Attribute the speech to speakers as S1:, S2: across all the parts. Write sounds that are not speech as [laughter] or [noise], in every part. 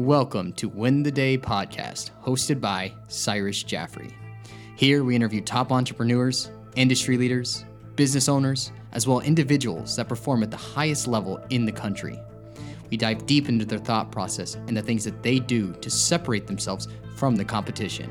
S1: Welcome to Win the Day podcast, hosted by Cyrus Jaffrey. Here we interview top entrepreneurs, industry leaders, business owners, as well as individuals that perform at the highest level in the country. We dive deep into their thought process and the things that they do to separate themselves from the competition.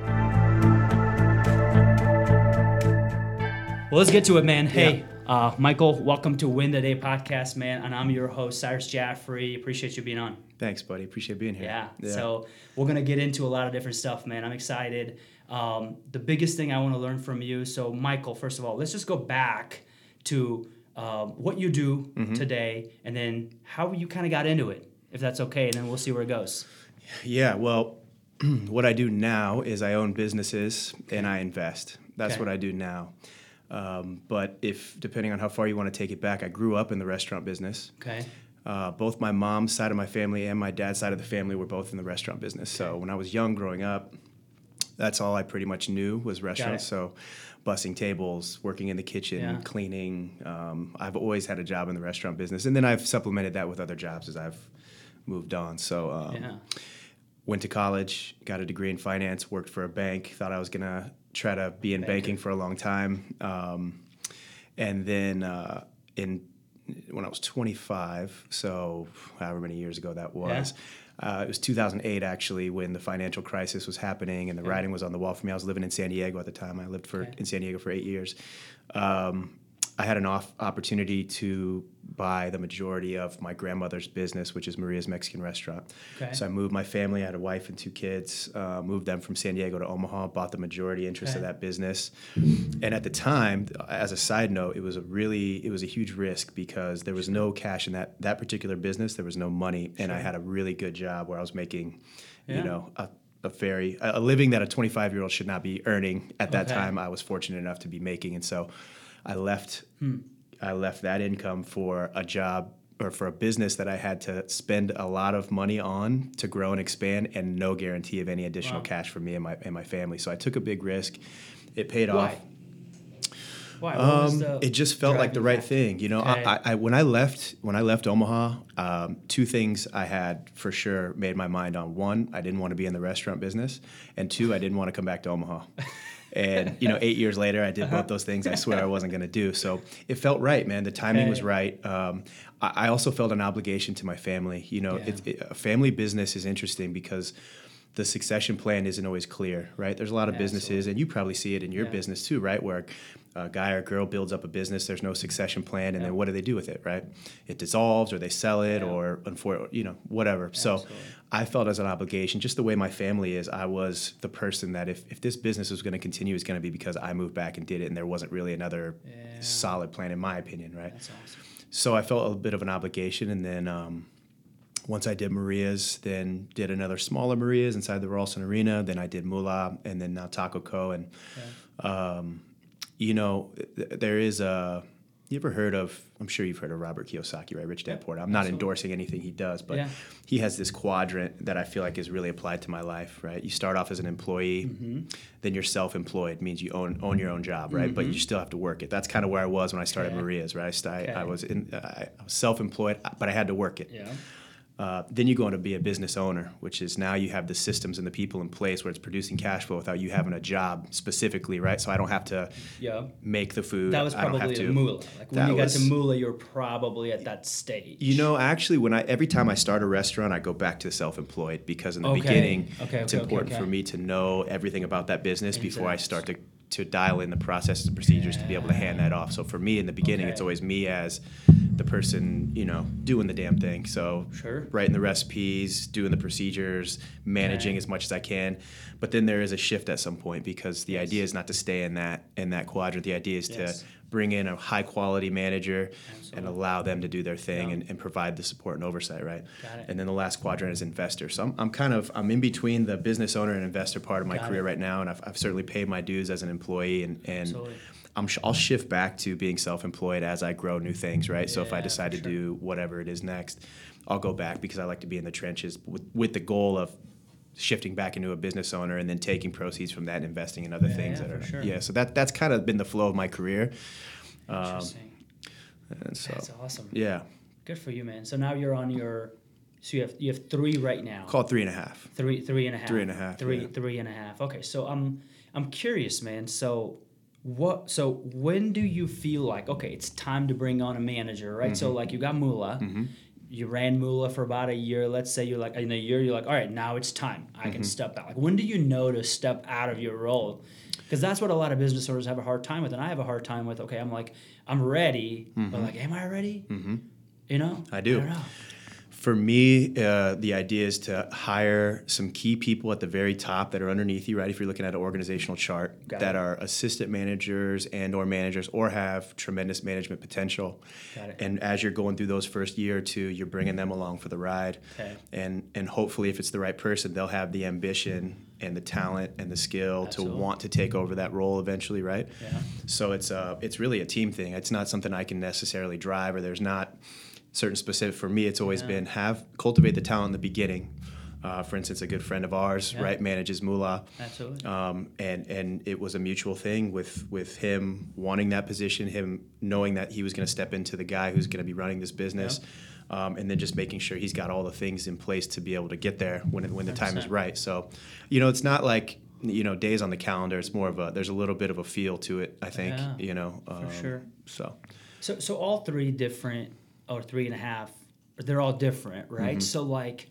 S2: Well, let's get to it, man. Hey, uh, Michael, welcome to Win the Day podcast, man. And I'm your host, Cyrus Jaffrey. Appreciate you being on.
S3: Thanks, buddy. Appreciate being here.
S2: Yeah. So we're gonna get into a lot of different stuff, man. I'm excited. Um, the biggest thing I want to learn from you. So, Michael, first of all, let's just go back to um, what you do
S3: Mm-hmm.
S2: today, and then how you kind of got into it, if that's okay, and then we'll see where it goes.
S3: Yeah. Well, [clears throat] what I do now is I own businesses and I invest. That's
S2: Okay.
S3: what I do now. Um, but if depending on how far you want to take it back, I grew up in the restaurant business.
S2: Okay.
S3: Uh, both my mom's side of my family and my dad's side of the family were both in the restaurant business. So when I was young, growing up, that's all I pretty much knew was restaurants. So bussing tables, working in the kitchen,
S2: Yeah.
S3: cleaning. Um, I've always had a job in the restaurant business, and then I've supplemented that with other jobs as I've moved on. So um,
S2: Yeah.
S3: Went to college, got a degree in finance, worked for a bank, thought I was gonna try to be in banking for a long time, um, and then uh, in when I was 25, so however many years ago that was. Uh, it was 2008 actually when the financial crisis was happening and the writing was on the wall for me. I was living in San Diego at the time. I lived for
S2: Okay.
S3: in San Diego for eight years. Um, I had an off opportunity to buy the majority of my grandmother's business, which is Maria's Mexican Restaurant.
S2: Okay.
S3: So I moved my family. I had a wife and two kids. Uh, moved them from San Diego to Omaha. Bought the majority interest of that business. And at the time, as a side note, it was a really it was a huge risk because there was no cash in that that particular business. There was no money, and I had a really good job where I was making,
S2: Yeah.
S3: you know, a, a very a a living that a 25 year old should not be earning at that
S2: Okay.
S3: time. I was fortunate enough to be making, and so I left.
S2: Hmm.
S3: I left that income for a job or for a business that I had to spend a lot of money on to grow and expand, and no guarantee of any additional
S2: Wow.
S3: cash for me and my and my family. So I took a big risk. It paid
S2: Why?
S3: off.
S2: Why?
S3: Um, it just felt like the right
S2: factor?
S3: thing, you know.
S2: Okay.
S3: I, I, I when I left when I left Omaha, um, two things I had for sure made my mind on. One, I didn't want to be in the restaurant business, and two, I didn't want to come back to Omaha. [laughs] and you know, eight years later, I did
S2: Uh-huh.
S3: both those things. I [laughs] swear I wasn't going to do. So it felt right, man. The timing was right. Um, I, I also felt an obligation to my family. You know,
S2: Yeah.
S3: it, it, a family business is interesting because. The succession plan isn't always clear, right? There's a lot of businesses, and you probably see it in your
S2: Yeah.
S3: business too, right? Where a guy or girl builds up a business, there's no succession plan, and then what do they do with it, right? It dissolves, or they sell it,
S2: Yeah.
S3: or you know, whatever. So
S2: Absolutely.
S3: I felt as an obligation, just the way my family is, I was the person that if, if this business was going to continue, it's going to be because I moved back and did it, and there wasn't really another
S2: Yeah.
S3: solid plan, in my opinion, right?
S2: That's awesome.
S3: so I felt a bit of an obligation, and then um, once I did Maria's, then did another smaller Maria's inside the Ralston Arena. Then I did Mula, and then now Taco Co. And um, you know, th- there is a. You ever heard of? I'm sure you've heard of Robert Kiyosaki, right? Rich Dad Poor Dad. I'm not endorsing anything he does, but
S2: Yeah.
S3: he has this quadrant that I feel like is really applied to my life. Right? You start off as an employee,
S2: Mm-hmm.
S3: then you're self-employed, means you own own your own job, right? But you still have to work it. That's kind of where I was when I started
S2: Okay.
S3: Maria's, right? I, st- I- I was in, I was self-employed, but I had to work it.
S2: Yeah.
S3: Uh, then you go on to be a business owner, which is now you have the systems and the people in place where it's producing cash flow without you having a job specifically, right? So I don't have to
S2: Yeah.
S3: make the food.
S2: That was
S3: I don't have
S2: probably
S3: to.
S2: a Mula. Like when you got to
S3: was-
S2: Mula, you're probably at that stage.
S3: You know, actually, when I every time I start a restaurant, I go back to self-employed because in the
S2: Okay.
S3: beginning,
S2: Okay,
S3: it's
S2: okay, okay,
S3: important for me to know everything about that business before I start to to dial in the processes and procedures to be able to hand that off. So for me, in the beginning, it's always me as the person, you know, doing the damn thing. So
S2: Sure.
S3: writing the recipes, doing the procedures, managing
S2: Okay.
S3: as much as I can. But then there is a shift at some point because the idea is not to stay in that in that quadrant. The idea is
S2: Yes.
S3: to bring in a high quality manager and allow them to do their thing
S2: Yeah.
S3: and, and provide the support and oversight, right?
S2: Got it.
S3: And then the last quadrant is investor. So I'm, I'm kind of I'm in between the business owner and investor part of my
S2: Got
S3: career
S2: it.
S3: right now, and I've, I've certainly paid my dues as an employee, and and
S2: Absolutely.
S3: I'm sh- I'll shift back to being self-employed as I grow new things, right? so if I decide to
S2: sure.
S3: do whatever it is next, I'll go back because I like to be in the trenches with, with the goal of shifting back into a business owner and then taking proceeds from that and investing in other
S2: Yeah,
S3: things
S2: yeah,
S3: that are
S2: sure.
S3: yeah. So that that's kind of been the flow of my career. Um,
S2: Interesting.
S3: and so
S2: That's awesome.
S3: yeah.
S2: Good for you, man. So now you're on your So you have you have three right now.
S3: Call three and a half.
S2: Three, three and a half.
S3: Three and a half,
S2: Three,
S3: yeah.
S2: three and a half. Okay, so I'm, I'm curious, man. So, what? So when do you feel like okay, it's time to bring on a manager, right?
S3: Mm-hmm.
S2: So like you got Mula, you ran Mula for about a year. Let's say you're like in a year, you're like, all right, now it's time. I
S3: Mm-hmm.
S2: can step out. Like when do you know to step out of your role? Because that's what a lot of business owners have a hard time with, and I have a hard time with. Okay, I'm like, I'm ready, but like, am I ready? Mm-hmm. You know,
S3: Mm-hmm. I do.
S2: I.
S3: For me, uh, the idea is to hire some key people at the very top that are underneath you, right? If you're looking at an organizational chart,
S2: Got
S3: that
S2: it.
S3: are assistant managers and or managers or have tremendous management potential.
S2: Got it.
S3: And as you're going through those first year or two, you're bringing them along for the ride.
S2: Okay.
S3: And and hopefully, if it's the right person, they'll have the ambition and the talent and the skill
S2: Absolutely.
S3: to want to take over that role eventually, right?
S2: Yeah.
S3: So it's uh, it's really a team thing. It's not something I can necessarily drive, or there's not certain specific. For me, it's always
S2: Yeah.
S3: been have cultivate the talent in the beginning. Uh, for instance, a good friend of ours,
S2: Yeah.
S3: right, manages Mula,
S2: Absolutely.
S3: um, and and it was a mutual thing with with him wanting that position, him knowing that he was going to step into the guy who's going to be running this business. Um, and then just making sure he's got all the things in place to be able to get there when it, when the time is right. So, you know, it's not like you know days on the calendar. It's more of a there's a little bit of a feel to it. I think
S2: Yeah,
S3: you know um,
S2: sure.
S3: So
S2: So, so all three different, or three and a half, they're all different, right?
S3: Mm-hmm.
S2: So, like,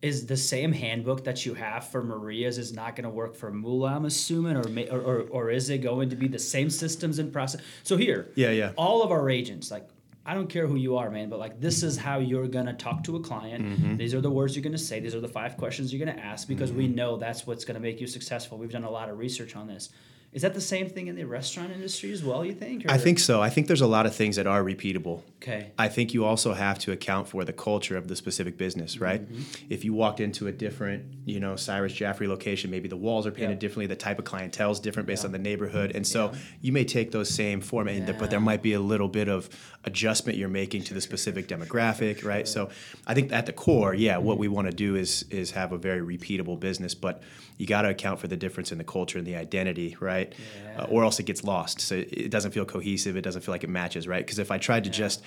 S2: is the same handbook that you have for Maria's is not going to work for Mula? I'm assuming, or, or or or is it going to be the same systems and process? So here,
S3: Yeah, yeah.
S2: all of our agents, like. I don't care who you are, man, but like this is how you're gonna talk to a client.
S3: Mm-hmm.
S2: These are the words you're gonna say. These are the five questions you're gonna ask because
S3: Mm-hmm.
S2: we know that's what's gonna make you successful. We've done a lot of research on this. Is that the same thing in the restaurant industry as well? You think?
S3: I think so. I think there's a lot of things that are repeatable.
S2: Okay.
S3: I think you also have to account for the culture of the specific business, right?
S2: Mm-hmm.
S3: If you walked into a different, you know, Cyrus Jaffrey location, maybe the walls are painted
S2: Yeah.
S3: differently, the type of clientele is different based
S2: Yeah.
S3: on the neighborhood, and so you may take those same format, and but there might be a little bit of adjustment you're making to the specific demographic, right? So I think at the core, yeah, what
S2: Mm-hmm.
S3: we want to do is is have a very repeatable business, but you got to account for the difference in the culture and the identity, right?
S2: Yeah.
S3: Uh, or else it gets lost. So it doesn't feel cohesive. It doesn't feel like it matches, right? Because if I tried to just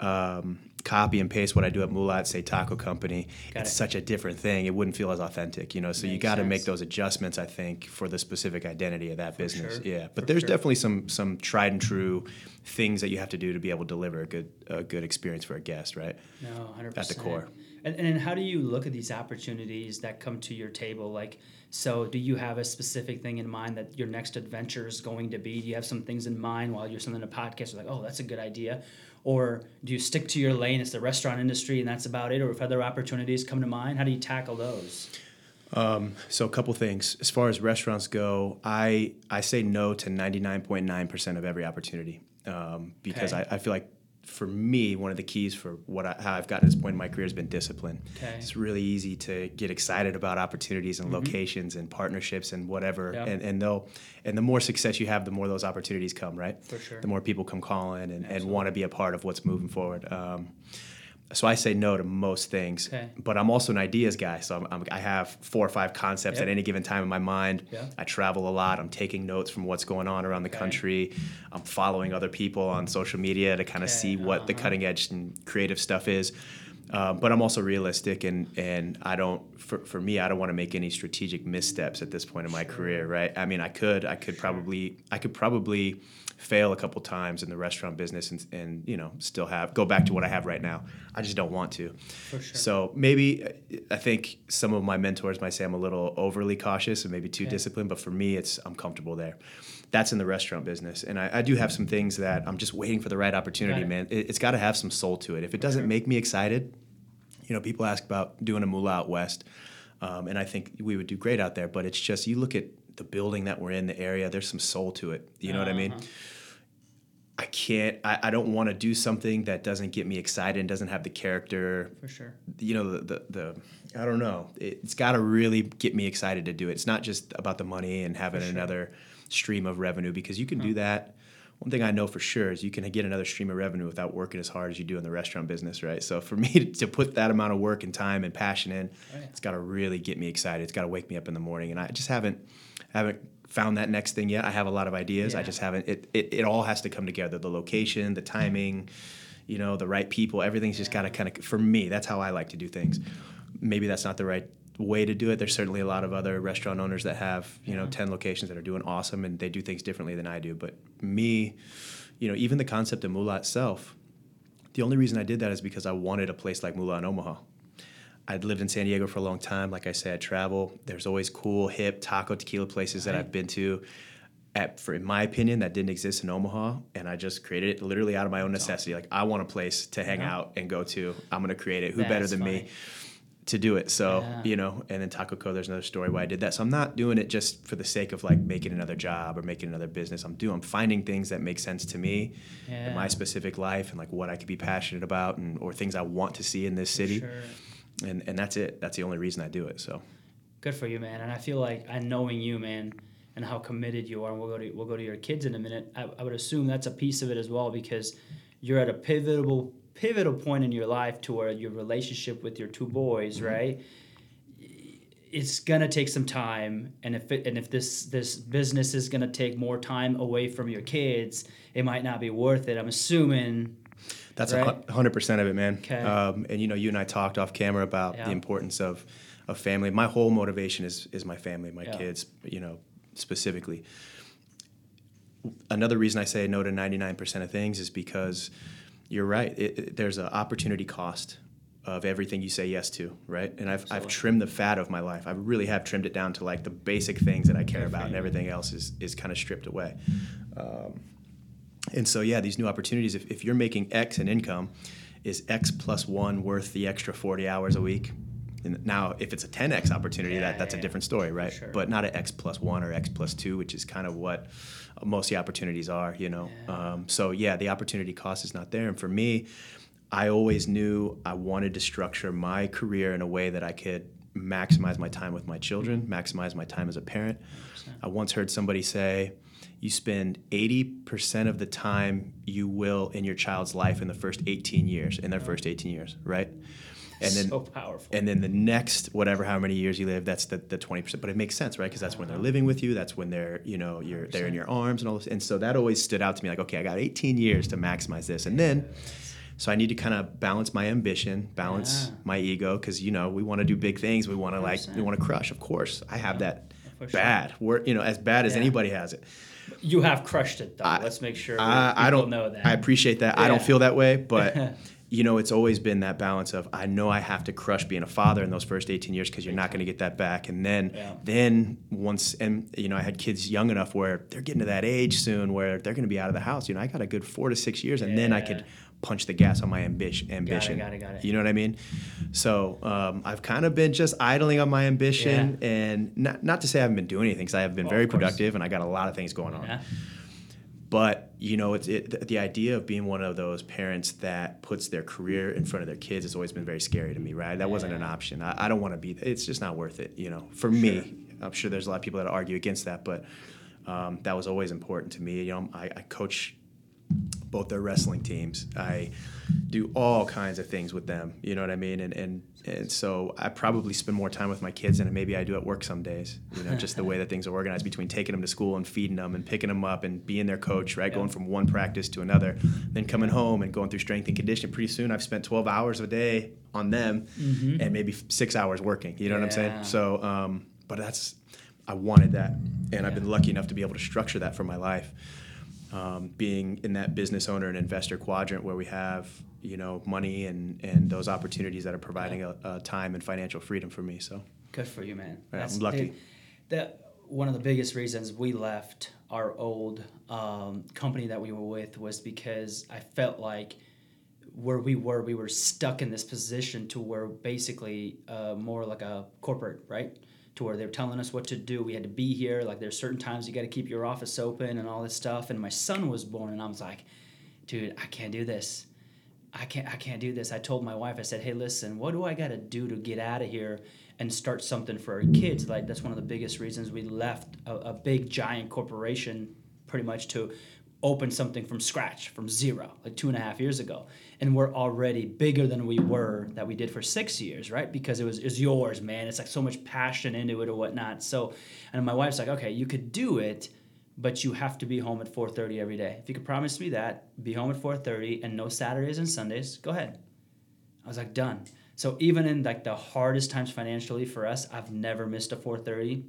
S3: um, copy and paste what I do at Mulat, say Taco Company,
S2: Got
S3: it's
S2: it.
S3: such a different thing. It wouldn't feel as authentic, you know. So you got to make those adjustments, I think, for the specific identity of that business.
S2: sure.
S3: Yeah, but
S2: For
S3: there's
S2: sure.
S3: definitely some some tried and true things that you have to do to be able to deliver a good a good experience for a guest, right?
S2: No, hundred percent
S3: At the core.
S2: And and how do you look at these opportunities that come to your table? Like, so do you have a specific thing in mind that your next adventure is going to be? Do you have some things in mind while you're something a podcast? You're like, oh, that's a good idea. Or do you stick to your lane? It's the restaurant industry, and that's about it. Or if other opportunities come to mind, how do you tackle those?
S3: So a couple things as far as restaurants go, I I say no to 99.9 percent of every opportunity um, because
S2: Okay.
S3: I, I feel like for me one of the keys for what I, how I've gotten to this point in my career has been discipline.
S2: Okay.
S3: It's really easy to get excited about opportunities and locations and partnerships and whatever,
S2: Yep.
S3: and and they'll and the more success you have, the more those opportunities come, right?
S2: For sure.
S3: The more people come calling and, and want to be a part of what's moving forward. Um, so I say no to most things,
S2: Okay.
S3: but I'm also an ideas guy. So I'm, I'm, I have four or five concepts
S2: Yep.
S3: at any given time in my mind. I travel a lot. I'm taking notes from what's going on around the
S2: Okay.
S3: country. I'm following other people on social media to kind of
S2: Okay,
S3: see what the
S2: uh-huh.
S3: cutting edge and creative stuff is. Um, but I'm also realistic, and and I don't. For, for me, I don't want to make any strategic missteps at this point in my career. Right? I mean, I could. I could probably. I could probably fail a couple times in the restaurant business and, and you know still have go back to what I have right now. I just don't want to.
S2: For sure.
S3: So maybe I think some of my mentors might say I'm a little overly cautious and maybe too
S2: Okay.
S3: disciplined, but for me, it's I'm comfortable there. That's in the restaurant business, and I, I do have some things that I'm just waiting for the right opportunity,
S2: it.
S3: man. It, it's got to have some soul to it. If it doesn't
S2: sure.
S3: make me excited, you know, people ask about doing a Mula out west, um, and I think we would do great out there. But it's just you look at the building that we're in, the area. There's some soul to it. You know what I mean?
S2: Uh-huh.
S3: I can't. I, I don't want to do something that doesn't get me excited and doesn't have the character
S2: For sure.
S3: you know the the, the I don't know. It, it's got to really get me excited to do it. It's not just about the money and having
S2: sure.
S3: another stream of revenue because you can do that. One thing I know for sure is you can get another stream of revenue without working as hard as you do in the restaurant business, right? So for [laughs] me to, to put that amount of work and time and passion in,
S2: Right.
S3: it's got to really get me excited. It's got to wake me up in the morning, and I just haven't haven't found that next thing yet. I have a lot of ideas. I just haven't. It, it it all has to come together: the location, the mm-hmm. timing, you know, the right people. Everything's just got to kind of, for me, that's how I like to do things. Maybe that's not the right way to do it. There's certainly a lot of other restaurant owners that have, you know, 10 locations that are doing awesome and they do things differently than I do. But me, you know, even the concept of Mula itself, the only reason I did that is because I wanted a place like Mula in Omaha. I'd lived in San Diego for a long time. Like I said, I travel. There's always cool, hip taco tequila places that
S2: Right.
S3: I've been to. At, for in my opinion, that didn't exist in Omaha, and I just created it literally out of my own necessity. Like I want a place to hang
S2: Yeah.
S3: out and go to. I'm gonna create it. Who better than
S2: funny.
S3: me to do it? So
S2: Yeah.
S3: you know, and then Taco Co. There's another story why I did that. So I'm not doing it just for the sake of like making another job or making another business. I'm doing. I'm finding things that make sense to me in my specific life and like what I could be passionate about and or things I want to see in this city
S2: Sure.
S3: And and that's it. That's the only reason I do it. So
S2: Good for you, man. And I feel like I knowing you, man, and how committed you are. And we'll go to we'll go to your kids in a minute. I, I would assume that's a piece of it as well because you're at a pivotal pivotal point in your life to where your relationship with your two boys,
S3: Mm-hmm.
S2: right? It's gonna take some time, and if it, and if this this business is gonna take more time away from your kids, it might not be worth it. I'm assuming.
S3: That's
S2: Right.
S3: a hundred percent of it, man.
S2: 'Kay.
S3: Um, and you know, you and I talked off camera about
S2: Yeah.
S3: the importance of of family. My whole motivation is is my family, my
S2: Yeah.
S3: kids. You know, specifically. Another reason I say no to ninety nine percent of things is because you're right. It, it- there's an opportunity cost of everything you say yes to, right? And I've, I've trimmed the fat of my life. I really have trimmed it down to like the basic things that I care about, and everything else is is kind of stripped away. Um, and so, yeah, these new opportunities, if, if you're making X in income, is X plus one worth the extra 40 hours a week? And now, if it's a 10X opportunity,
S2: Yeah,
S3: that, that's
S2: yeah,
S3: a different story, right?
S2: Sure.
S3: But not an X plus one or X plus two, which is kind of what most of the opportunities are, you know?
S2: Yeah.
S3: Um, so, yeah, the opportunity cost is not there. And for me, I always knew I wanted to structure my career in a way that I could maximize my time with my children, maximize my time as a parent. I once heard somebody say, you spend 80% of the time you will in your child's life in the first 18 years, in their first 18 years, right? And then
S2: so powerful.
S3: and then the next whatever how many years you live that's the, the 20% but it makes sense right? Because that's when they're living with you that's when they're you know you're they're in your arms and all this. And so that always stood out to me like okay i got 18 years to maximize this. And then so i need to kind of balance my ambition balance
S2: Yeah.
S3: my ego because you know we want to do big things. We want to like we want to crush of course. I have that
S2: For sure.
S3: bad we're you know as bad as
S2: Yeah.
S3: anybody has it
S2: you have crushed it, though.
S3: I-
S2: Let's make sure
S3: I, I don't
S2: know that.
S3: I appreciate that. I don't feel that way, [laughs] but you know, it's always been that balance of I know I have to crush being a father in those first 18 years because you're not going to get that back. And then,
S2: Yeah.
S3: then once, and you know, I had kids young enough where they're getting to that age soon where they're going to be out of the house. You know, I got a good four to six years, and then I could punch the gas on my ambition. Ambition.
S2: got it, got it.
S3: You know what I mean? So um, I've kind of been just idling on my ambition, and not not to say I haven't been doing anything because I have been very productive, and I got a lot of things going on
S2: Yeah.
S3: but you know it's it, the, the idea of being one of those parents that puts their career in front of their kids has always been very scary to me right that wasn't an option i, I don't want to be it's just not worth it you know for me i'm sure there's a lot of people that argue against that but um, that was always important to me you know i, I coach both their wrestling teams. I do all kinds of things with them. You know what I mean? And and and so I probably spend more time with my kids than maybe I do at work some days. You know, just the way that things are organized between taking them to school and feeding them and picking them up and being their coach, right?
S2: Yeah.
S3: Going from one practice to another, then coming home and going through strength and conditioning. Pretty soon, I've spent 12 hours a day on them, and maybe six hours working. You know what I'm
S2: Mm-hmm.
S3: Saying? So, um, but that's I wanted that, and I've been lucky enough to be able to structure that for my life um, being in that business owner and investor quadrant where we have you know money and and those opportunities that are providing a, a time and financial freedom for me so
S2: Good for you, man.
S3: Yeah, I'm lucky.
S2: dude, that one of the biggest reasons we left our old um, company that we were with was because I felt like where we were, we were stuck in this position to where basically uh, more like a corporate, right? To where they're telling us what to do. We had to be here. Like there's certain times you got to keep your office open and all this stuff. And my son was born, and I was like, dude, I can't do this. I can't I can't do this. I told my wife, I said, Hey, listen, what do I gotta do to get out of here and start something for our kids? Like that's one of the biggest reasons we left a, a big giant corporation pretty much to open something from scratch, from zero, like two and a half years ago. And we're already bigger than we were that we did for six years, right? Because it was it's yours, man. It's like so much passion into it or whatnot. So and my wife's like, okay, you could do it, but you have to be home at 4.30 every day if you could promise me that be home at 4.30 and no saturdays and sundays go ahead i was like done so even in like the hardest times financially for us i've never missed a 4.30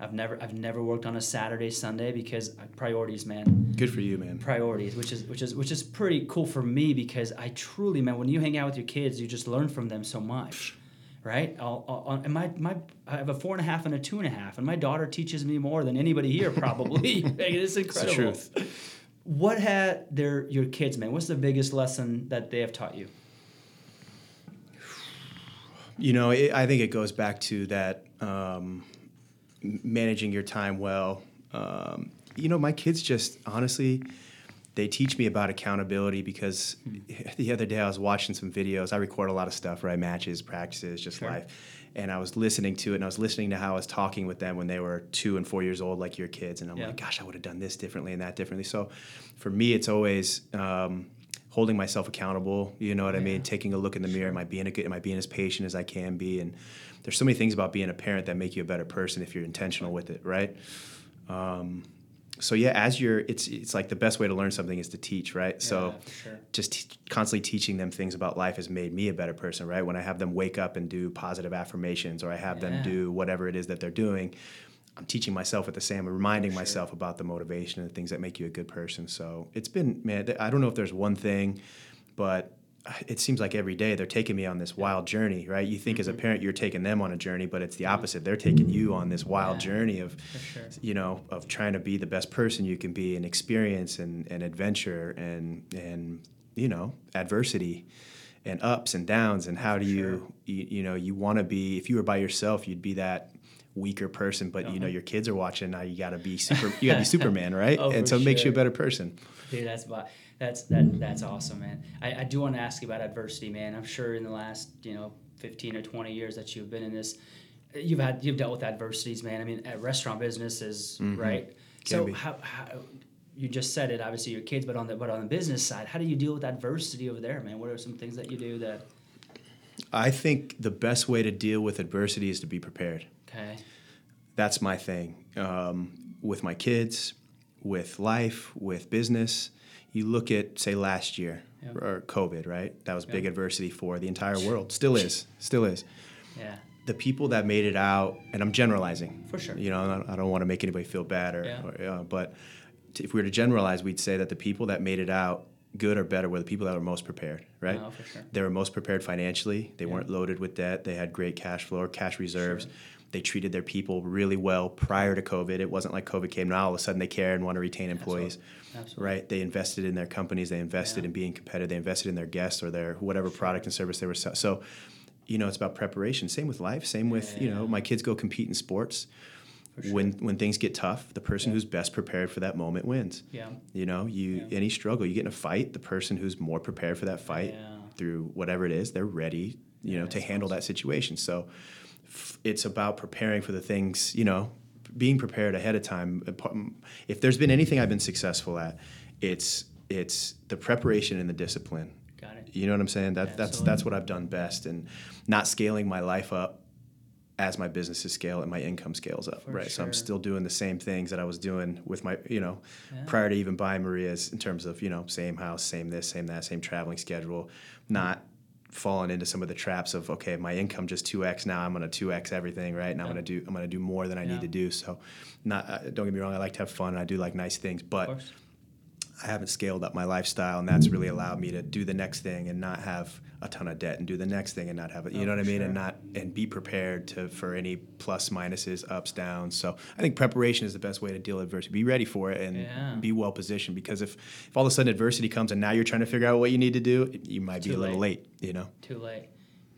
S2: i've never i've never worked on a saturday sunday because uh, priorities man.
S3: Good for you, man.
S2: priorities which is which is which is pretty cool for me because i truly man when you hang out with your kids you just learn from them so much right? I'll, I'll, and my, my i have a four and a half and a two and a half and my daughter teaches me more than anybody here probably. [laughs] Like, it's incredible.
S3: truth.
S2: what had their your kids man what's the biggest lesson that they have taught you?
S3: You know, it, I think it goes back to that um, managing your time well. Um, you know, my kids just honestly, they teach me about accountability because [laughs] the other day I was watching some videos. I record a lot of stuff, right? Matches, practices, just
S2: Sure.
S3: life. And I was listening to it and I was listening to how I was talking with them when they were two and four years old, like your kids. And I'm
S2: Yeah.
S3: like, gosh, I would have done this differently and that differently. So for me, it's always um, holding myself accountable. You know what I mean? Taking a look in the mirror. Am I being a good, am I being as patient as I can be? And there's so many things about being a parent that make you a better person if you're intentional with it, right? Um, so yeah, as you're, it's it's like the best way to learn something is to teach, right? so
S2: Yeah, for sure.
S3: just t- constantly teaching them things about life has made me a better person, right? When I have them wake up and do positive affirmations, or I have
S2: Yeah.
S3: them do whatever it is that they're doing, I'm teaching myself at the same, reminding
S2: sure.
S3: myself about the motivation and the things that make you a good person. So it's been, man, I don't know if there's one thing, but it seems like every day they're taking me on this wild journey, right? You think as a
S2: Mm-hmm.
S3: parent you're taking them on a journey, but it's the opposite. They're taking you on this wild
S2: Yeah.
S3: journey of,
S2: sure.
S3: you know, of trying to be the best person you can be, and experience and, and adventure and and you know adversity and ups and downs. And how do you, you you know you want to be? If you were by yourself, you'd be that weaker person, but you know
S2: Uh-huh.
S3: your kids are watching. Now you got to be super. You got to be [laughs] Superman, right?
S2: Oh,
S3: and so it makes you a better person.
S2: Dude, that's that's that that's awesome, man. I, I do want to ask you about adversity, man. I'm sure in the last you know 15 or 20 years that you've been in this, you've had you've dealt with adversities, man. I mean, at restaurant business is right.
S3: Can
S2: so how, how you just said it, obviously your kids, but on the but on the business side, how do you deal with adversity over there, man? What are some things that you do that?
S3: I think the best way to deal with adversity is to be prepared.
S2: Okay.
S3: That's my thing. Um, with my kids, with life, with business. You look at, say, last year
S2: Yeah.
S3: or COVID, right? That was big adversity for the entire world. [laughs] Still is. Still is.
S2: Yeah.
S3: The people that made it out, and I'm generalizing.
S2: For sure.
S3: You know, I don't, want to make anybody feel bad, or,
S2: Yeah.
S3: or uh, but if we were to generalize, we'd say that the people that made it out, good or better, were the people that were most prepared, right?
S2: Oh, for sure.
S3: They were most prepared financially. They
S2: Yeah.
S3: weren't loaded with debt. They had great cash flow or cash reserves. They treated their people really well prior to COVID. It wasn't like COVID came now all of a sudden they care and want to retain employees.
S2: Absolutely.
S3: Right? They invested in their companies. They invested
S2: Yeah.
S3: in being competitive. They invested in their guests or their whatever product and service they were selling. So, you know, it's about preparation. Same with life. Same with you know, my kids go compete in sports.
S2: Sure.
S3: When when things get tough, the person
S2: Yeah.
S3: who's best prepared for that moment wins.
S2: Yeah.
S3: You know, you
S2: Yeah.
S3: any struggle, you get in a fight, the person who's more prepared for that fight
S2: Yeah.
S3: through whatever it is, they're ready, you
S2: Yeah,
S3: know, to handle
S2: awesome.
S3: that situation. So it's about preparing for the things, you know, being prepared ahead of time. If there's been anything I've been successful at, it's it's the preparation and the discipline.
S2: Got it.
S3: You know what I'm saying? That that's
S2: Absolutely.
S3: that's what I've done best and not scaling my life up as my businesses scale and my income scales up,
S2: For
S3: right? So I'm still doing the same things that I was doing with my, you know,
S2: Yeah.
S3: prior to even buying Maria's in terms of, you know, same house, same this, same that, same traveling schedule, not falling into some of the traps of okay, my income just 2x now, I'm going to 2x everything, right? And I'm going to do I'm going to do more than I
S2: Yeah.
S3: need to do. So not uh, don't get me wrong, I like to have fun, and I do like nice things, but. I haven't scaled up my lifestyle, and that's really allowed me to do the next thing and not have a ton of debt, and do the next thing and not have it. You
S2: Oh,
S3: know what I mean?
S2: sure.
S3: And not and be prepared to for any plus minuses, ups, downs. So I think preparation is the best way to deal with adversity. Be ready for it and
S2: Yeah.
S3: be well positioned. Because if if all of a sudden adversity comes and now you're trying to figure out what you need to do, you might be
S2: Too
S3: a little late. You know.
S2: Too late.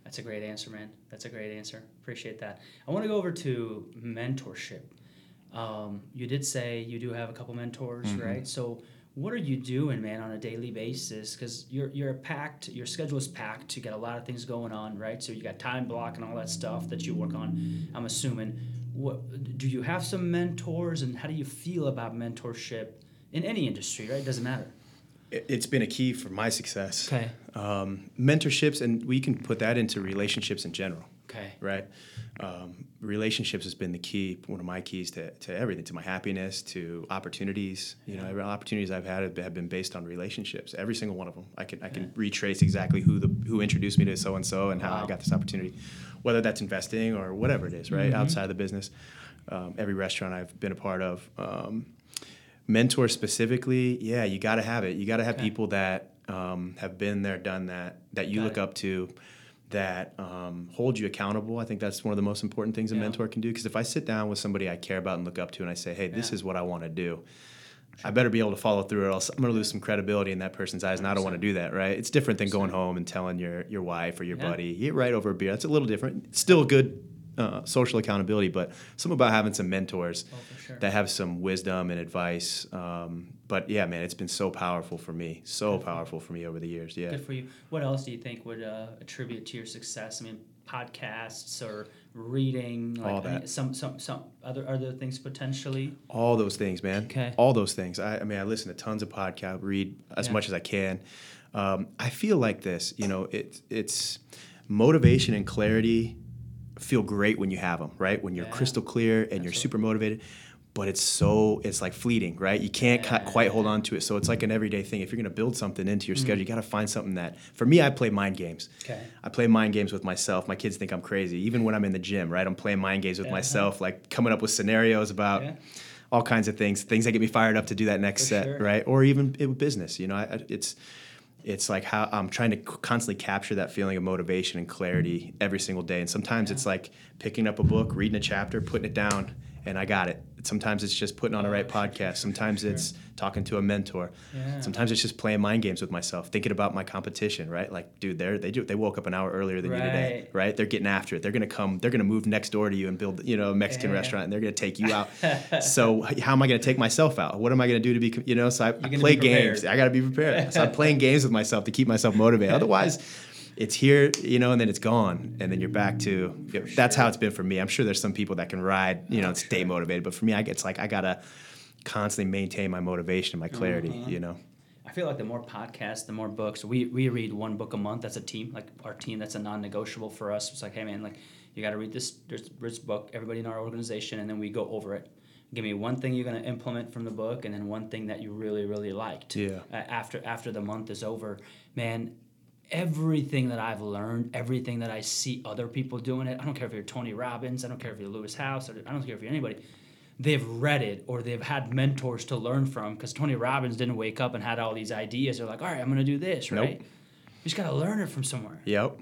S2: That's a great answer, man. That's a great answer. Appreciate that. I want to go over to mentorship. Um, you did say you do have a couple mentors,
S3: Mm-hmm.
S2: right? So, what are you doing, man, on a daily basis? Because you're you're packed. Your schedule is packed. You got a lot of things going on, right? So you got time block and all that stuff that you work on. I'm assuming. What do you have some mentors, and how do you feel about mentorship in any industry? Right? It doesn't matter.
S3: It- It's been a key for my success.
S2: Okay.
S3: Um, mentorships, and we can put that into relationships in general.
S2: Okay.
S3: Right. Um, relationships has been the key, one of my keys to, to everything, to my happiness, to opportunities. You know, opportunities I've had have been based on relationships. Every single one of them. I can I can
S2: Yeah.
S3: retrace exactly who the who introduced me to so and so and how
S2: Wow.
S3: I got this opportunity, whether that's investing or whatever it is. Right
S2: Mhm.
S3: outside of the business, um, every restaurant I've been a part of. Um, mentor specifically, yeah, you got to have it. You got to have
S2: Okay.
S3: people that um, have been there, done that, that you
S2: Got
S3: look
S2: it.
S3: up to, that um, hold you accountable. I think that's one of the most important things a
S2: Yeah.
S3: mentor can do. Because if I sit down with somebody I care about and look up to, and I say, "Hey, this
S2: Yeah.
S3: is what I want to do," I better be able to follow through, or else I'm going to lose some credibility in that person's eyes, and I don't want to do that. Right? It's different than going home and telling your your wife or your
S2: Yeah.
S3: buddy, "Get right over a beer." That's a little different. Still good. Uh, social accountability, but something about having some mentors
S2: Oh, sure.
S3: that have some wisdom and advice. Um, but yeah, man, it's been so powerful for me, so powerful for me over the years. Yeah.
S2: Good for you. What else do you think would uh, attribute to your success? I mean, podcasts or reading, like
S3: All that.
S2: some some some other other things potentially.
S3: All those things, man.
S2: Okay.
S3: All those things. I, I mean, I listen to tons of podcasts, read as
S2: Yeah.
S3: much as I can. Um, I feel like this, you know, it, it's motivation and clarity feel great when you have them, right? When you're
S2: Yeah.
S3: crystal clear and you're super motivated. But it's so it's like fleeting, right? You can't ca- quite hold on to it. So it's like an everyday thing. If you're going to build something into your schedule, you got to find something that. For me, I play mind games.
S2: Okay.
S3: I play mind games with myself. My kids think I'm crazy. Even when I'm in the gym, right? I'm playing mind games with
S2: Uh-huh.
S3: myself, like coming up with scenarios about
S2: Yeah.
S3: all kinds of things, things that get me fired up to do that next
S2: For
S3: set,
S2: sure.
S3: right? Or even in business, you know, I- it's it's like how I'm trying to constantly capture that feeling of motivation and clarity every single day. And sometimes it's like picking up a book, reading a chapter, putting it down, and I got it. Sometimes it's just putting on the right podcast. Sometimes
S2: sure,
S3: it's talking to a mentor.
S2: Yeah.
S3: Sometimes it's just playing mind games with myself, thinking about my competition, right? Like, dude, they're, they do they woke up an hour earlier than you today,
S2: Right.
S3: right? They're getting after it. They're gonna come. They're gonna move next door to you and build, you know, a Mexican
S2: Yeah.
S3: restaurant, and they're gonna take you out. [laughs] so how am I gonna take myself out? What am I gonna do to be, you know? So I, I play games. I gotta be prepared. so I'm playing [laughs] games with myself to keep myself motivated. Otherwise. It's here, you know, and then it's gone, and then you're back to. that's how it's been for me. I'm sure there's some people that can ride, you know, and stay motivated, but for me, I it's like I gotta constantly maintain my motivation and my clarity,
S2: Uh-huh.
S3: you know.
S2: I feel like the more podcasts, the more books. We we read one book a month as a team. Like our team, that's a non-negotiable for us. It's like, hey man, like you got to read this this this book. Everybody in our organization, and then we go over it. Give me one thing you're gonna implement from the book, and then one thing that you really really liked.
S3: Yeah.
S2: Uh, after after the month is over, man. Everything that I've learned, everything that I see other people doing it. I don't care if you're Tony Robbins. I don't care if you're Lewis Howes. Or I don't care if you're anybody they've read it or they've had mentors to learn from because Tony Robbins didn't wake up and had all these ideas. They're like, all right, I'm going to do this,
S3: Nope.
S2: right? You just got to learn it from somewhere.
S3: Yep.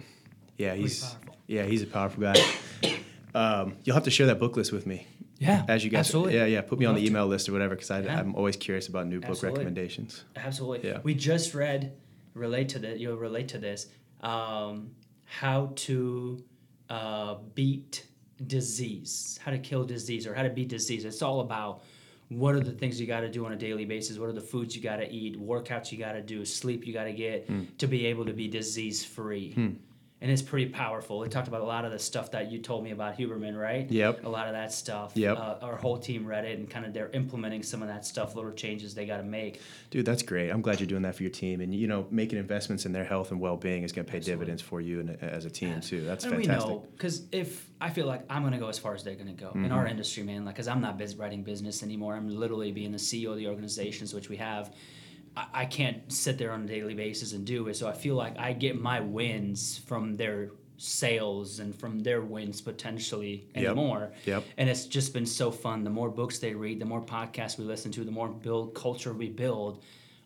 S3: Yeah, he's
S2: powerful.
S3: yeah he's a powerful guy. [coughs] um, you'll have to share that book list with me
S2: Yeah.
S3: as you guys.
S2: Absolutely.
S3: Yeah, yeah. Put me on
S2: Would
S3: the
S2: love to.
S3: email list or whatever because
S2: Yeah.
S3: I'm always curious about new book
S2: Absolutely.
S3: recommendations.
S2: Absolutely.
S3: Yeah.
S2: We just read, relate to that, you'll relate to this, um, how to uh, beat disease, how to kill disease or how to beat disease. It's all about what are the things you got to do on a daily basis, what are the foods you got to eat, workouts you got to do, sleep you got to get
S3: Hmm.
S2: to be able to be disease free. And it's pretty powerful. It talked about a lot of the stuff that you told me about Huberman, right?
S3: Yep.
S2: A lot of that stuff.
S3: Yep.
S2: Uh, our whole team read it and kind of they're implementing some of that stuff, little changes they got to make.
S3: Dude, that's great. I'm glad you're doing that for your team, and you know, making investments in their health and well-being is going to pay
S2: Absolutely.
S3: dividends for you and as a team too. That's
S2: and
S3: fantastic.
S2: we know because if I feel like I'm gonna go as far as they're gonna go in
S3: Mm-hmm.
S2: our industry, man, like because I'm not biz- writing business anymore. I'm literally being the CEO of the organizations which we have. I, I can't sit there on a daily basis and do it. So I feel like I get my wins from their sales and from their wins potentially and
S3: Yep.
S2: more.
S3: Yep.
S2: And it's just been so fun. The more books they read, the more podcasts we listen to, the more build culture we build.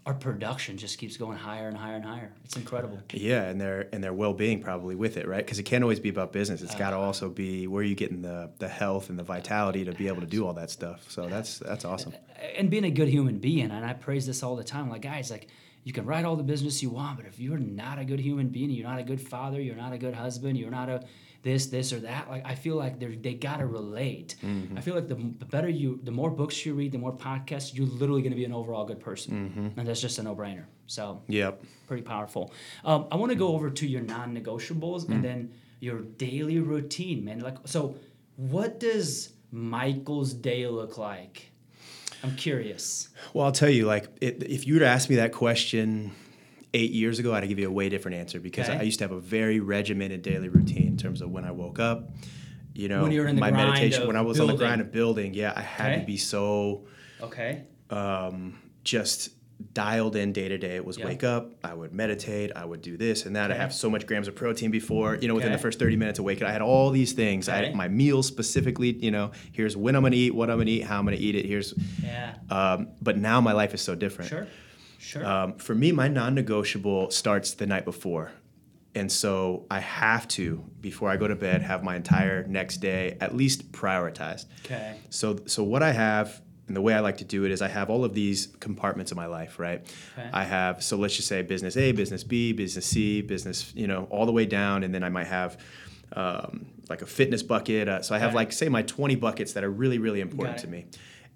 S2: Our production just keeps going higher and higher and higher. It's incredible.
S3: Yeah, and their and their well-being probably with it, right? Because it can't always be about business. It's got to
S2: uh,
S3: also be where you getting the the health and the vitality to be able to do all that stuff. So that's that's awesome.
S2: and being a good human being and i praise this all the time like guys like you can write all the business you want but if you're not a good human being you're not a good father you're not a good husband you're not a this this or that like i feel like they they gotta relate. Mm-hmm. I feel like the, the better you the more books you read the more podcasts you're literally going to be an overall good person. Mm-hmm. And that's just a no-brainer. So
S3: Yep.
S2: pretty powerful. Um, i want to go over to your non-negotiables and mm. then your daily routine man. Like so what does michael's day look like? I'm curious.
S3: Well, I'll tell you, like, it, if you were to ask me that question eight years ago, I'd give you a way different answer because
S2: Okay.
S3: I used to have a very regimented daily routine in terms of when I woke up. You know,
S2: When you were in the
S3: my meditation. When I was on the grind of building, yeah, I had
S2: Okay.
S3: to be so
S2: Okay.
S3: um, just dialed in day to day. It was
S2: Yeah.
S3: wake up, I would meditate, I would do this and that. I have so much grams of protein before, you know, within the first 30 minutes of waking I had all these things. I had my meals specifically, you know, here's when I'm going to eat, what I'm going to eat, how I'm going to eat it. Here's,
S2: Yeah.
S3: um, but now my life is so different.
S2: Sure. Sure.
S3: Um, for me, my non negotiable starts the night before. And so I have to, before I go to bed, have my entire next day at least prioritized.
S2: okay.
S3: So, so what I have, and the way I like to do it is I have all of these compartments of my life, right?
S2: Okay.
S3: I have, so let's just say business A, business B, business C, business, you know, all the way down. And then I might have um, like a fitness bucket. Uh, so I have
S2: Okay.
S3: like, say, my 20 buckets that are really, really important to me.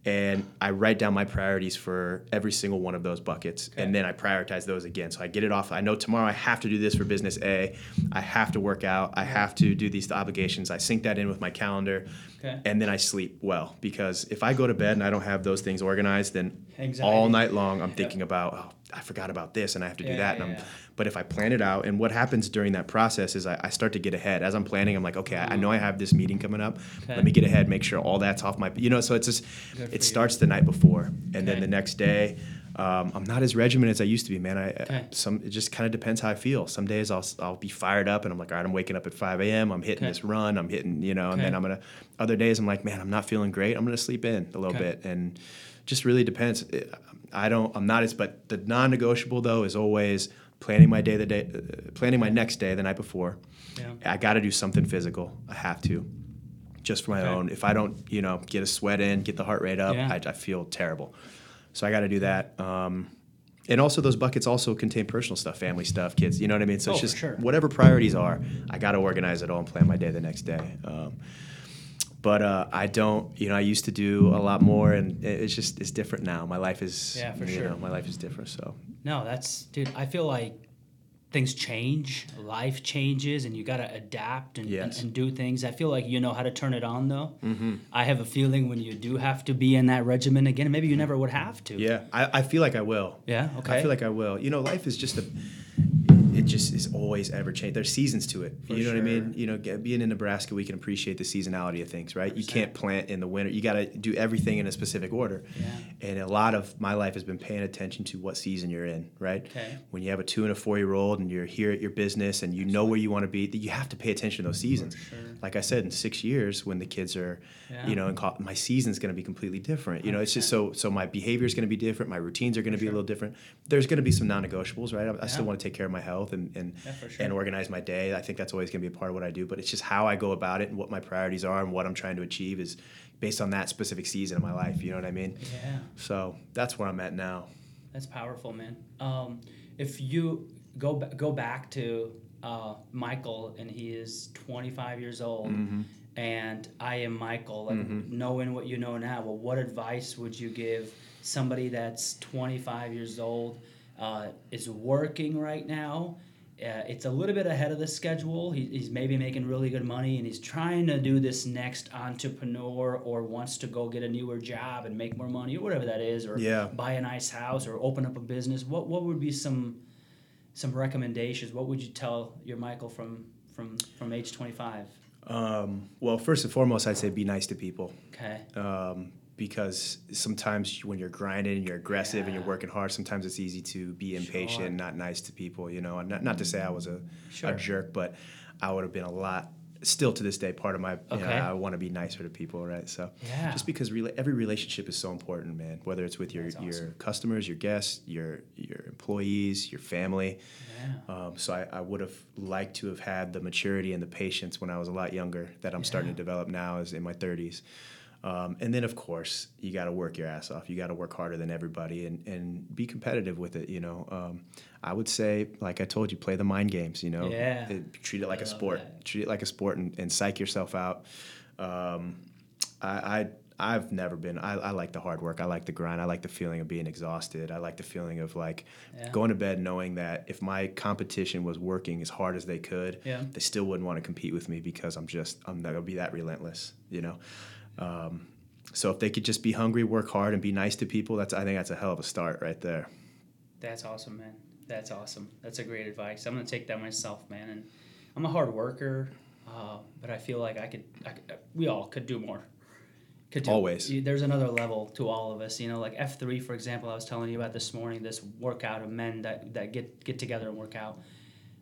S3: And I write down my priorities for every single one of those buckets.
S2: Okay.
S3: And then I prioritize those again. So I get it off. I know tomorrow I have to do this for business A. I have to work out. I have to do these obligations. I sync that in with my calendar.
S2: Okay.
S3: And then I sleep well. Because if I go to bed and I don't have those things organized, then
S2: Anxiety.
S3: all night long I'm thinking about, oh, I forgot about this and I have to do
S2: Yeah,
S3: that.
S2: yeah,
S3: and I'm. But if I plan it out, and what happens during that process is I, I start to get ahead. As I'm planning, I'm like, okay, I, I know I have this meeting coming up.
S2: Okay.
S3: Let me get ahead, make sure all that's off my, you know, so it's just, it
S2: you.
S3: starts the night before. And
S2: Okay.
S3: then the next day, um, I'm not as regimented as I used to be, man. I,
S2: Okay.
S3: some it just kind of depends how I feel. Some days I'll I'll be fired up and I'm like, all right, I'm waking up at 5 a.m. I'm hitting
S2: Okay.
S3: this run. I'm hitting, you know, and then I'm gonna. Other days I'm like, man, I'm not feeling great. I'm gonna sleep in a little bit, and just really depends. I don't. I'm not as. But the non-negotiable though is always planning my day the day, uh, planning my next day the night before.
S2: Yeah.
S3: I got to do something physical. I have to, just for my
S2: Okay.
S3: own. If I don't, you know, get a sweat in, get the heart rate up,
S2: Yeah.
S3: I, I feel terrible. So I got to do that. Um, and also, those buckets also contain personal stuff, family stuff, kids. You know what I mean? So
S2: Oh,
S3: it's just
S2: sure.
S3: whatever priorities are, I got to organize it all and plan my day the next day. Um, but uh, I don't. You know, I used to do a lot more, and it's just it's different now. My life is,
S2: Yeah, for
S3: you
S2: sure.
S3: know, my life is different. So
S2: No, that's dude. I feel like things change, life changes, and you got to adapt and,
S3: Yes.
S2: and, and do things. I feel like you know how to turn it on, though. Mm-hmm. I have a feeling when you do have to be in that regimen again, maybe you never would have to.
S3: yeah, I, I feel like I will.
S2: Yeah. Okay.
S3: I feel like I will. You know, life is just a. It just is always ever changing. There's seasons to it.
S2: For
S3: you know what I mean? You know, being in Nebraska, we can appreciate the seasonality of things, right? You
S2: 100%.
S3: can't plant in the winter. You got to do everything in a specific order.
S2: Yeah.
S3: And a lot of my life has been paying attention to what season you're in, right?
S2: Okay.
S3: When you have a two and a four year old and you're here at your business and you know where you want to be, you have to pay attention to those seasons.
S2: sure.
S3: Like I said, in six years, when the kids are,
S2: Yeah.
S3: you know, in co- my season's going to be completely different. You know, it's just so so my behavior is going to be different. My routines are going to be a little different. There's going to be some non-negotiables, right? I, I still want to take care of my health and and,
S2: Yeah, sure.
S3: and organize my day. I think that's always going to be a part of what I do. But it's just how I go about it and what my priorities are and what I'm trying to achieve is based on that specific season of my life. You know what I mean?
S2: Yeah.
S3: So that's where I'm at now.
S2: That's powerful, man. Um, if you go go back to uh, Michael, and he is 25 years old,
S3: Mm-hmm.
S2: and I am Michael, like knowing what you know now, well, what advice would you give somebody that's 25 years old, uh, is working right now? Uh, it's a little bit ahead of the schedule. He, he's maybe making really good money, and he's trying to do this next entrepreneur, or wants to go get a newer job and make more money, or whatever that is, or
S3: Yeah.
S2: buy a nice house or open up a business. What what would be some some recommendations? What would you tell your Michael from from from age 25?
S3: Um, well, first and foremost, I'd say be nice to people.
S2: Okay.
S3: um, because sometimes when you're grinding and you're aggressive and you're working hard, sometimes it's easy to be impatient,
S2: Sure.
S3: not nice to people. You know, not, not to say I was a,
S2: Sure.
S3: a jerk, but I would have been a lot. Still to this day, part of my, you know, I want to be nicer to people, right? So,
S2: Yeah.
S3: just because rela- every relationship is so important, man. Whether it's with your
S2: That's
S3: your customers, your guests, your your employees, your family.
S2: Yeah.
S3: Um, so I, I would have liked to have had the maturity and the patience when I was a lot younger that I'm starting to develop now as in my 30s. Um, and then of course you got to work your ass off. You got to work harder than everybody and, and be competitive with it. You know, um, I would say, like I told you, play the mind games. You know,
S2: Yeah.
S3: It- treat it like
S2: I
S3: a sport.
S2: that.
S3: Treat it like a sport and, and psych yourself out. Um, I, I I've never been. I, I like the hard work. I like the grind. I like the feeling of being exhausted. I like the feeling of like
S2: Yeah.
S3: going to bed knowing that if my competition was working as hard as they could,
S2: Yeah.
S3: they still wouldn't want to compete with me because I'm just I'm not gonna be that relentless. You know. Um, so if they could just be hungry, work hard, and be nice to people, that's I think that's a hell of a start right there.
S2: That's awesome, man. That's awesome. That's a great advice. I'm gonna take that myself, man. And I'm a hard worker, uh, but I feel like I could, I could. We all could do more. Could do,
S3: Always.
S2: There's another level to all of us. You know, like F three, for example. I was telling you about this morning. This workout of men that that get get together and work out.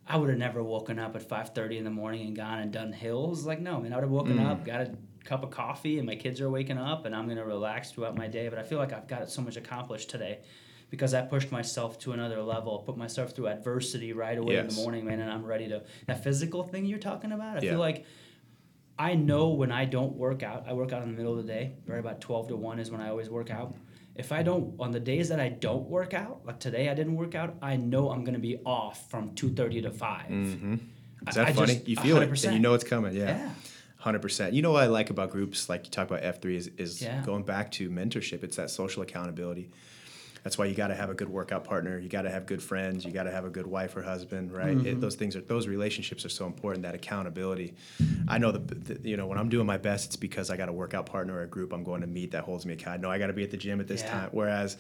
S2: I would have never woken up at 5:30 in the morning and gone and done hills. Like no, man. I would have woken up, got a cup of coffee, and my kids are waking up, and I'm gonna relax throughout my day. But I feel like I've got so much accomplished today because I pushed myself to another level, put myself through adversity right away in the morning, man, and I'm ready to that physical thing you're talking about. I
S3: Yeah.
S2: feel like I know when I don't work out, I work out in the middle of the day, right about 12 to 1 is when I always work out. If I don't on the days that I don't work out, like today I didn't work out, I know I'm going to be off from 2:30 to 5.
S3: Mm-hmm. Is that
S2: I
S3: funny?
S2: just-
S3: you feel it,
S2: 100%.
S3: and you know it's coming. Yeah.
S2: Yeah.
S3: Hundred percent. You know what I like about groups, like you talk about F three, is, is
S2: Yeah.
S3: going back to mentorship. It's that social accountability. That's why you got to have a good workout partner. You got to have good friends. You got to have a good wife or husband, right?
S2: Mm-hmm.
S3: It, those things are those relationships are so important. That accountability. I know that the, you know when I'm doing my best, it's because I got a workout partner or a group I'm going to meet that holds me accountable. I know I got to be at the gym at this
S2: Yeah.
S3: time. Whereas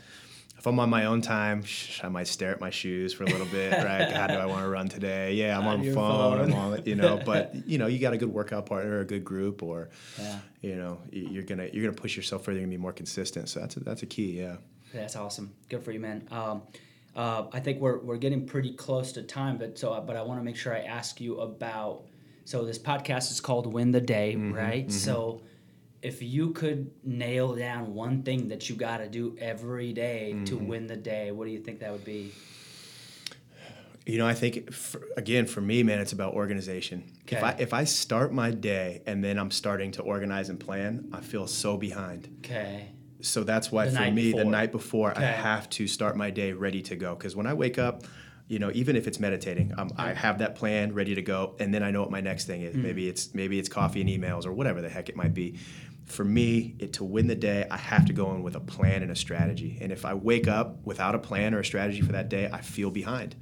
S3: if I'm on my own time, sh- I might stare at my shoes for a little bit, right? How do I want to run today? Yeah, I'm
S2: On
S3: the
S2: your
S3: phone. I'm on, you know, [laughs] but you know, you got a good workout partner, or a good group, or
S2: Yeah.
S3: you know, you're gonna you're gonna push yourself further. You're gonna be more consistent. So that's a, that's a key. Yeah.
S2: That's awesome. Good for you, man. Um, uh, I think we're, we're getting pretty close to time, but so but I want to make sure I ask you about. So this podcast is called Win the Day, right? So if you could nail down one thing that you got to do every day to win the day, what do you think that would be?
S3: You know, I think for, again for me, man, it's about organization. If I if I start my day and then I'm starting to organize and plan, I feel so behind.
S2: Okay.
S3: So that's why
S2: The
S3: for me, the night before, I have to start my day ready to go. Because when I wake up, you know, even if it's meditating, um, I have that plan ready to go, and then I know what my next thing is.
S2: Hmm.
S3: Maybe it's maybe it's coffee and emails or whatever the heck it might be. For me, it, to win the day, I have to go in with a plan and a strategy. And if I wake up without a plan or a strategy for that day, I feel behind.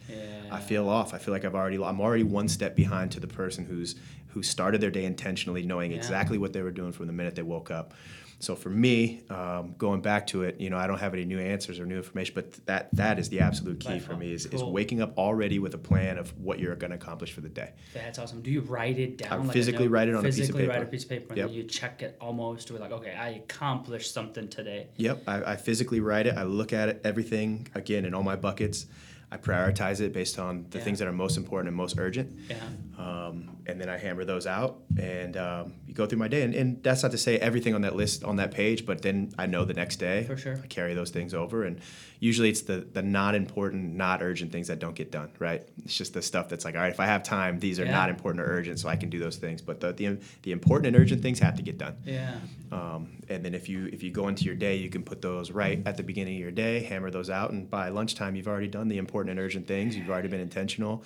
S3: I feel off. I feel like I've already I'm already one step behind to the person who's who started their day intentionally, knowing
S2: Yeah.
S3: exactly what they were doing from the minute they woke up. So for me, um, going back to it, you know, I don't have any new answers or new information, but that that is the absolute key for me is, is waking up already with a plan of what you're going to accomplish for the day.
S2: That's awesome. Do you write it down?
S3: I
S2: like
S3: physically write it on a piece of
S2: physically write a
S3: paper.
S2: piece of paper, and
S3: Yep.
S2: then you check it almost with like, okay, I accomplished something today.
S3: Yep, I, I physically write it. I look at it, everything again in all my buckets. I prioritize it based on the
S2: Yeah.
S3: things that are most important and most urgent.
S2: Yeah.
S3: um, and then I hammer those out and um, you go through my day. And, and that's not to say everything on that list on that page, but then I know the next day.
S2: For sure.
S3: I carry those things over, and usually it's the the not important, not urgent things that don't get done. Right? It's just the stuff that's like, all right, if I have time, these are
S2: Yeah.
S3: not important or urgent, so I can do those things. But the the, the important and urgent things have to get done.
S2: Yeah.
S3: Um, and then if you if you go into your day, you can put those right at the beginning of your day, hammer those out, and by lunchtime, you've already done the important and urgent things. You've already been intentional,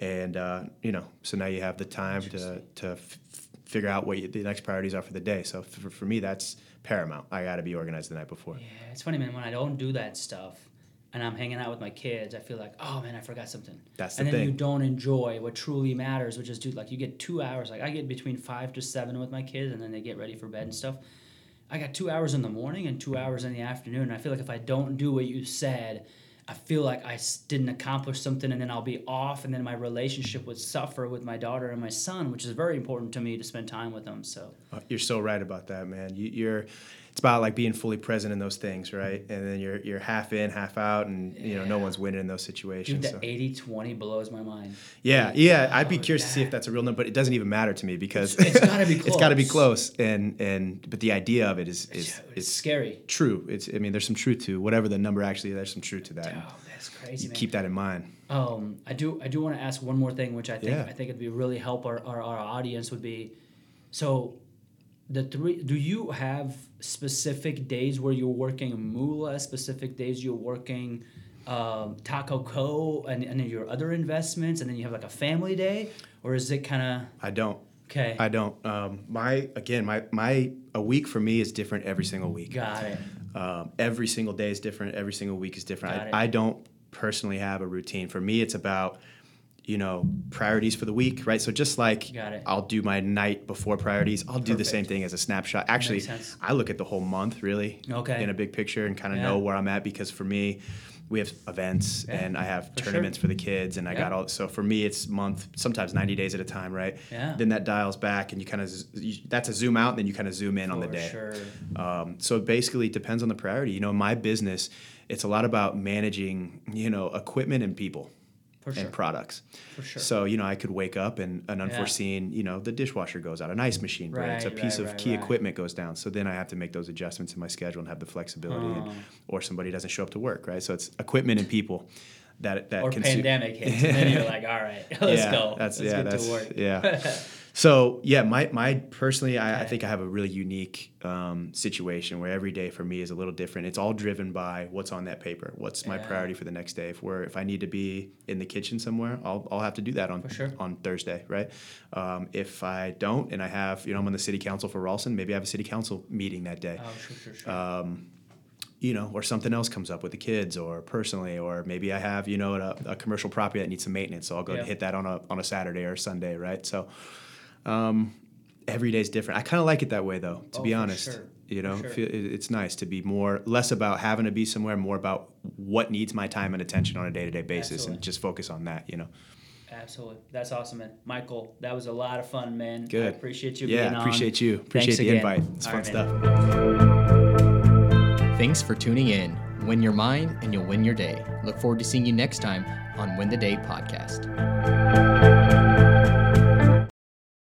S3: and uh, you know, so now you have the time to to f- figure out what you, the next priorities are for the day. So for, for me, that's paramount. I got to be organized the night before.
S2: Yeah, it's funny, man. When I don't do that stuff, and I'm hanging out with my kids, I feel like, oh man, I forgot something.
S3: That's the
S2: and then you don't enjoy what truly matters, which is, dude, like you get two hours. Like I get between five to seven with my kids, and then they get ready for bed and stuff. I got two hours in the morning and two hours in the afternoon. And I feel like if I don't do what you said, I feel like I didn't accomplish something, and then I'll be off, and then my relationship would suffer with my daughter and my son, which is very important to me to spend time with them. So
S3: Uh, You're so right about that, man. You, you're. It's about like being fully present in those things, right? And then you're you're half in, half out, and you know no one's winning in those situations.
S2: dude, the
S3: so.
S2: 80-20 blows my mind.
S3: Yeah, yeah. I'd be
S2: Oh,
S3: curious to see if that's a real number, but it doesn't even matter to me because
S2: It's- it's gotta be [laughs]
S3: it's got to be
S2: close.
S3: close, and and but the idea of it is is
S2: It's,
S3: is
S2: scary.
S3: true. It's I mean, there's some truth to whatever the number actually. There's some truth to that.
S2: Oh, that's crazy,
S3: You
S2: man.
S3: keep that in mind.
S2: Um, I do. I do want to ask one more thing, which I think
S3: Yeah.
S2: I think it'd be really help our, our, our audience would be, so, the three. Do you have specific days where you're working Mula? Specific days you're working um, Taco Co. And, and then your other investments, and then you have like a family day, or is it kind of
S3: I don't.
S2: okay?
S3: I don't. Um, my again, my my a week for me is different every single week.
S2: Got it.
S3: Um, every single day is different. Every single week is different.
S2: Got it.
S3: I, I don't personally have a routine. For me, it's about you know priorities for the week, right? So just like I'll do my night before priorities, I'll do the same thing as a snapshot. Actually. I look at the whole month really
S2: Okay.
S3: in a big picture and kind of
S2: Yeah.
S3: know where I'm at because for me. we have events
S2: Yeah,
S3: and I have
S2: for sure.
S3: tournaments for the kids and I got all so for me it's month sometimes 90 days at a time right
S2: Yeah.
S3: then that dials back and you kind of that's a zoom out and then you kind of zoom in on the day
S2: sure.
S3: um, so basically it depends on the priority you know my business it's a lot about managing you know equipment and people
S2: For sure.
S3: and products
S2: For sure.
S3: so you know I could wake up and an unforeseen you know the dishwasher goes out an ice machine breaks a piece
S2: right,
S3: of
S2: right,
S3: key
S2: right.
S3: equipment goes down so then I have to make those adjustments in my schedule and have the flexibility and,
S2: Oh.
S3: or somebody doesn't show up to work right so it's equipment and people that that
S2: or
S3: consu-
S2: pandemic hits, and then you're like, all right, [laughs] let's
S3: yeah,
S2: go.
S3: That's
S2: let's
S3: yeah,
S2: get
S3: that's
S2: to work.
S3: yeah. [laughs] so yeah, my my personally, I, I think I have a really unique um, situation where every day for me is a little different. It's all driven by what's on that paper. What's my
S2: Yeah.
S3: priority for the next day? If we're if I need to be in the kitchen somewhere, I'll I'll have to do that on
S2: sure.
S3: on Thursday, right? Um, if I don't, and I have you know I'm on the city council for Ralston, maybe I have a city council meeting that day
S2: Oh, sure, sure, sure.
S3: um, you know, or something else comes up with the kids, or personally, or maybe I have, you know, a, a commercial property that needs some maintenance, so I'll go
S2: Yeah.
S3: hit that on a on a Saturday or a Sunday, right? So, um, is different. I kind of like it that way, though. To
S2: Oh,
S3: be honest,
S2: sure.
S3: you know,
S2: sure.
S3: it's nice to be more less about having to be somewhere, more about what needs my time and attention on a day to day basis,
S2: Absolutely.
S3: and just focus on that. You know.
S2: Absolutely. That's awesome, man. Michael, that was a lot of fun, man. I
S3: Good.
S2: appreciate you
S3: yeah,
S2: being on.
S3: appreciate you. Appreciate
S2: Thanks
S3: the
S2: again.
S3: invite. It's
S2: All
S3: fun
S2: right,
S3: stuff.
S1: Thanks for tuning in. Win your mind and you'll win your day. Look forward to seeing you next time on Win the Day podcast.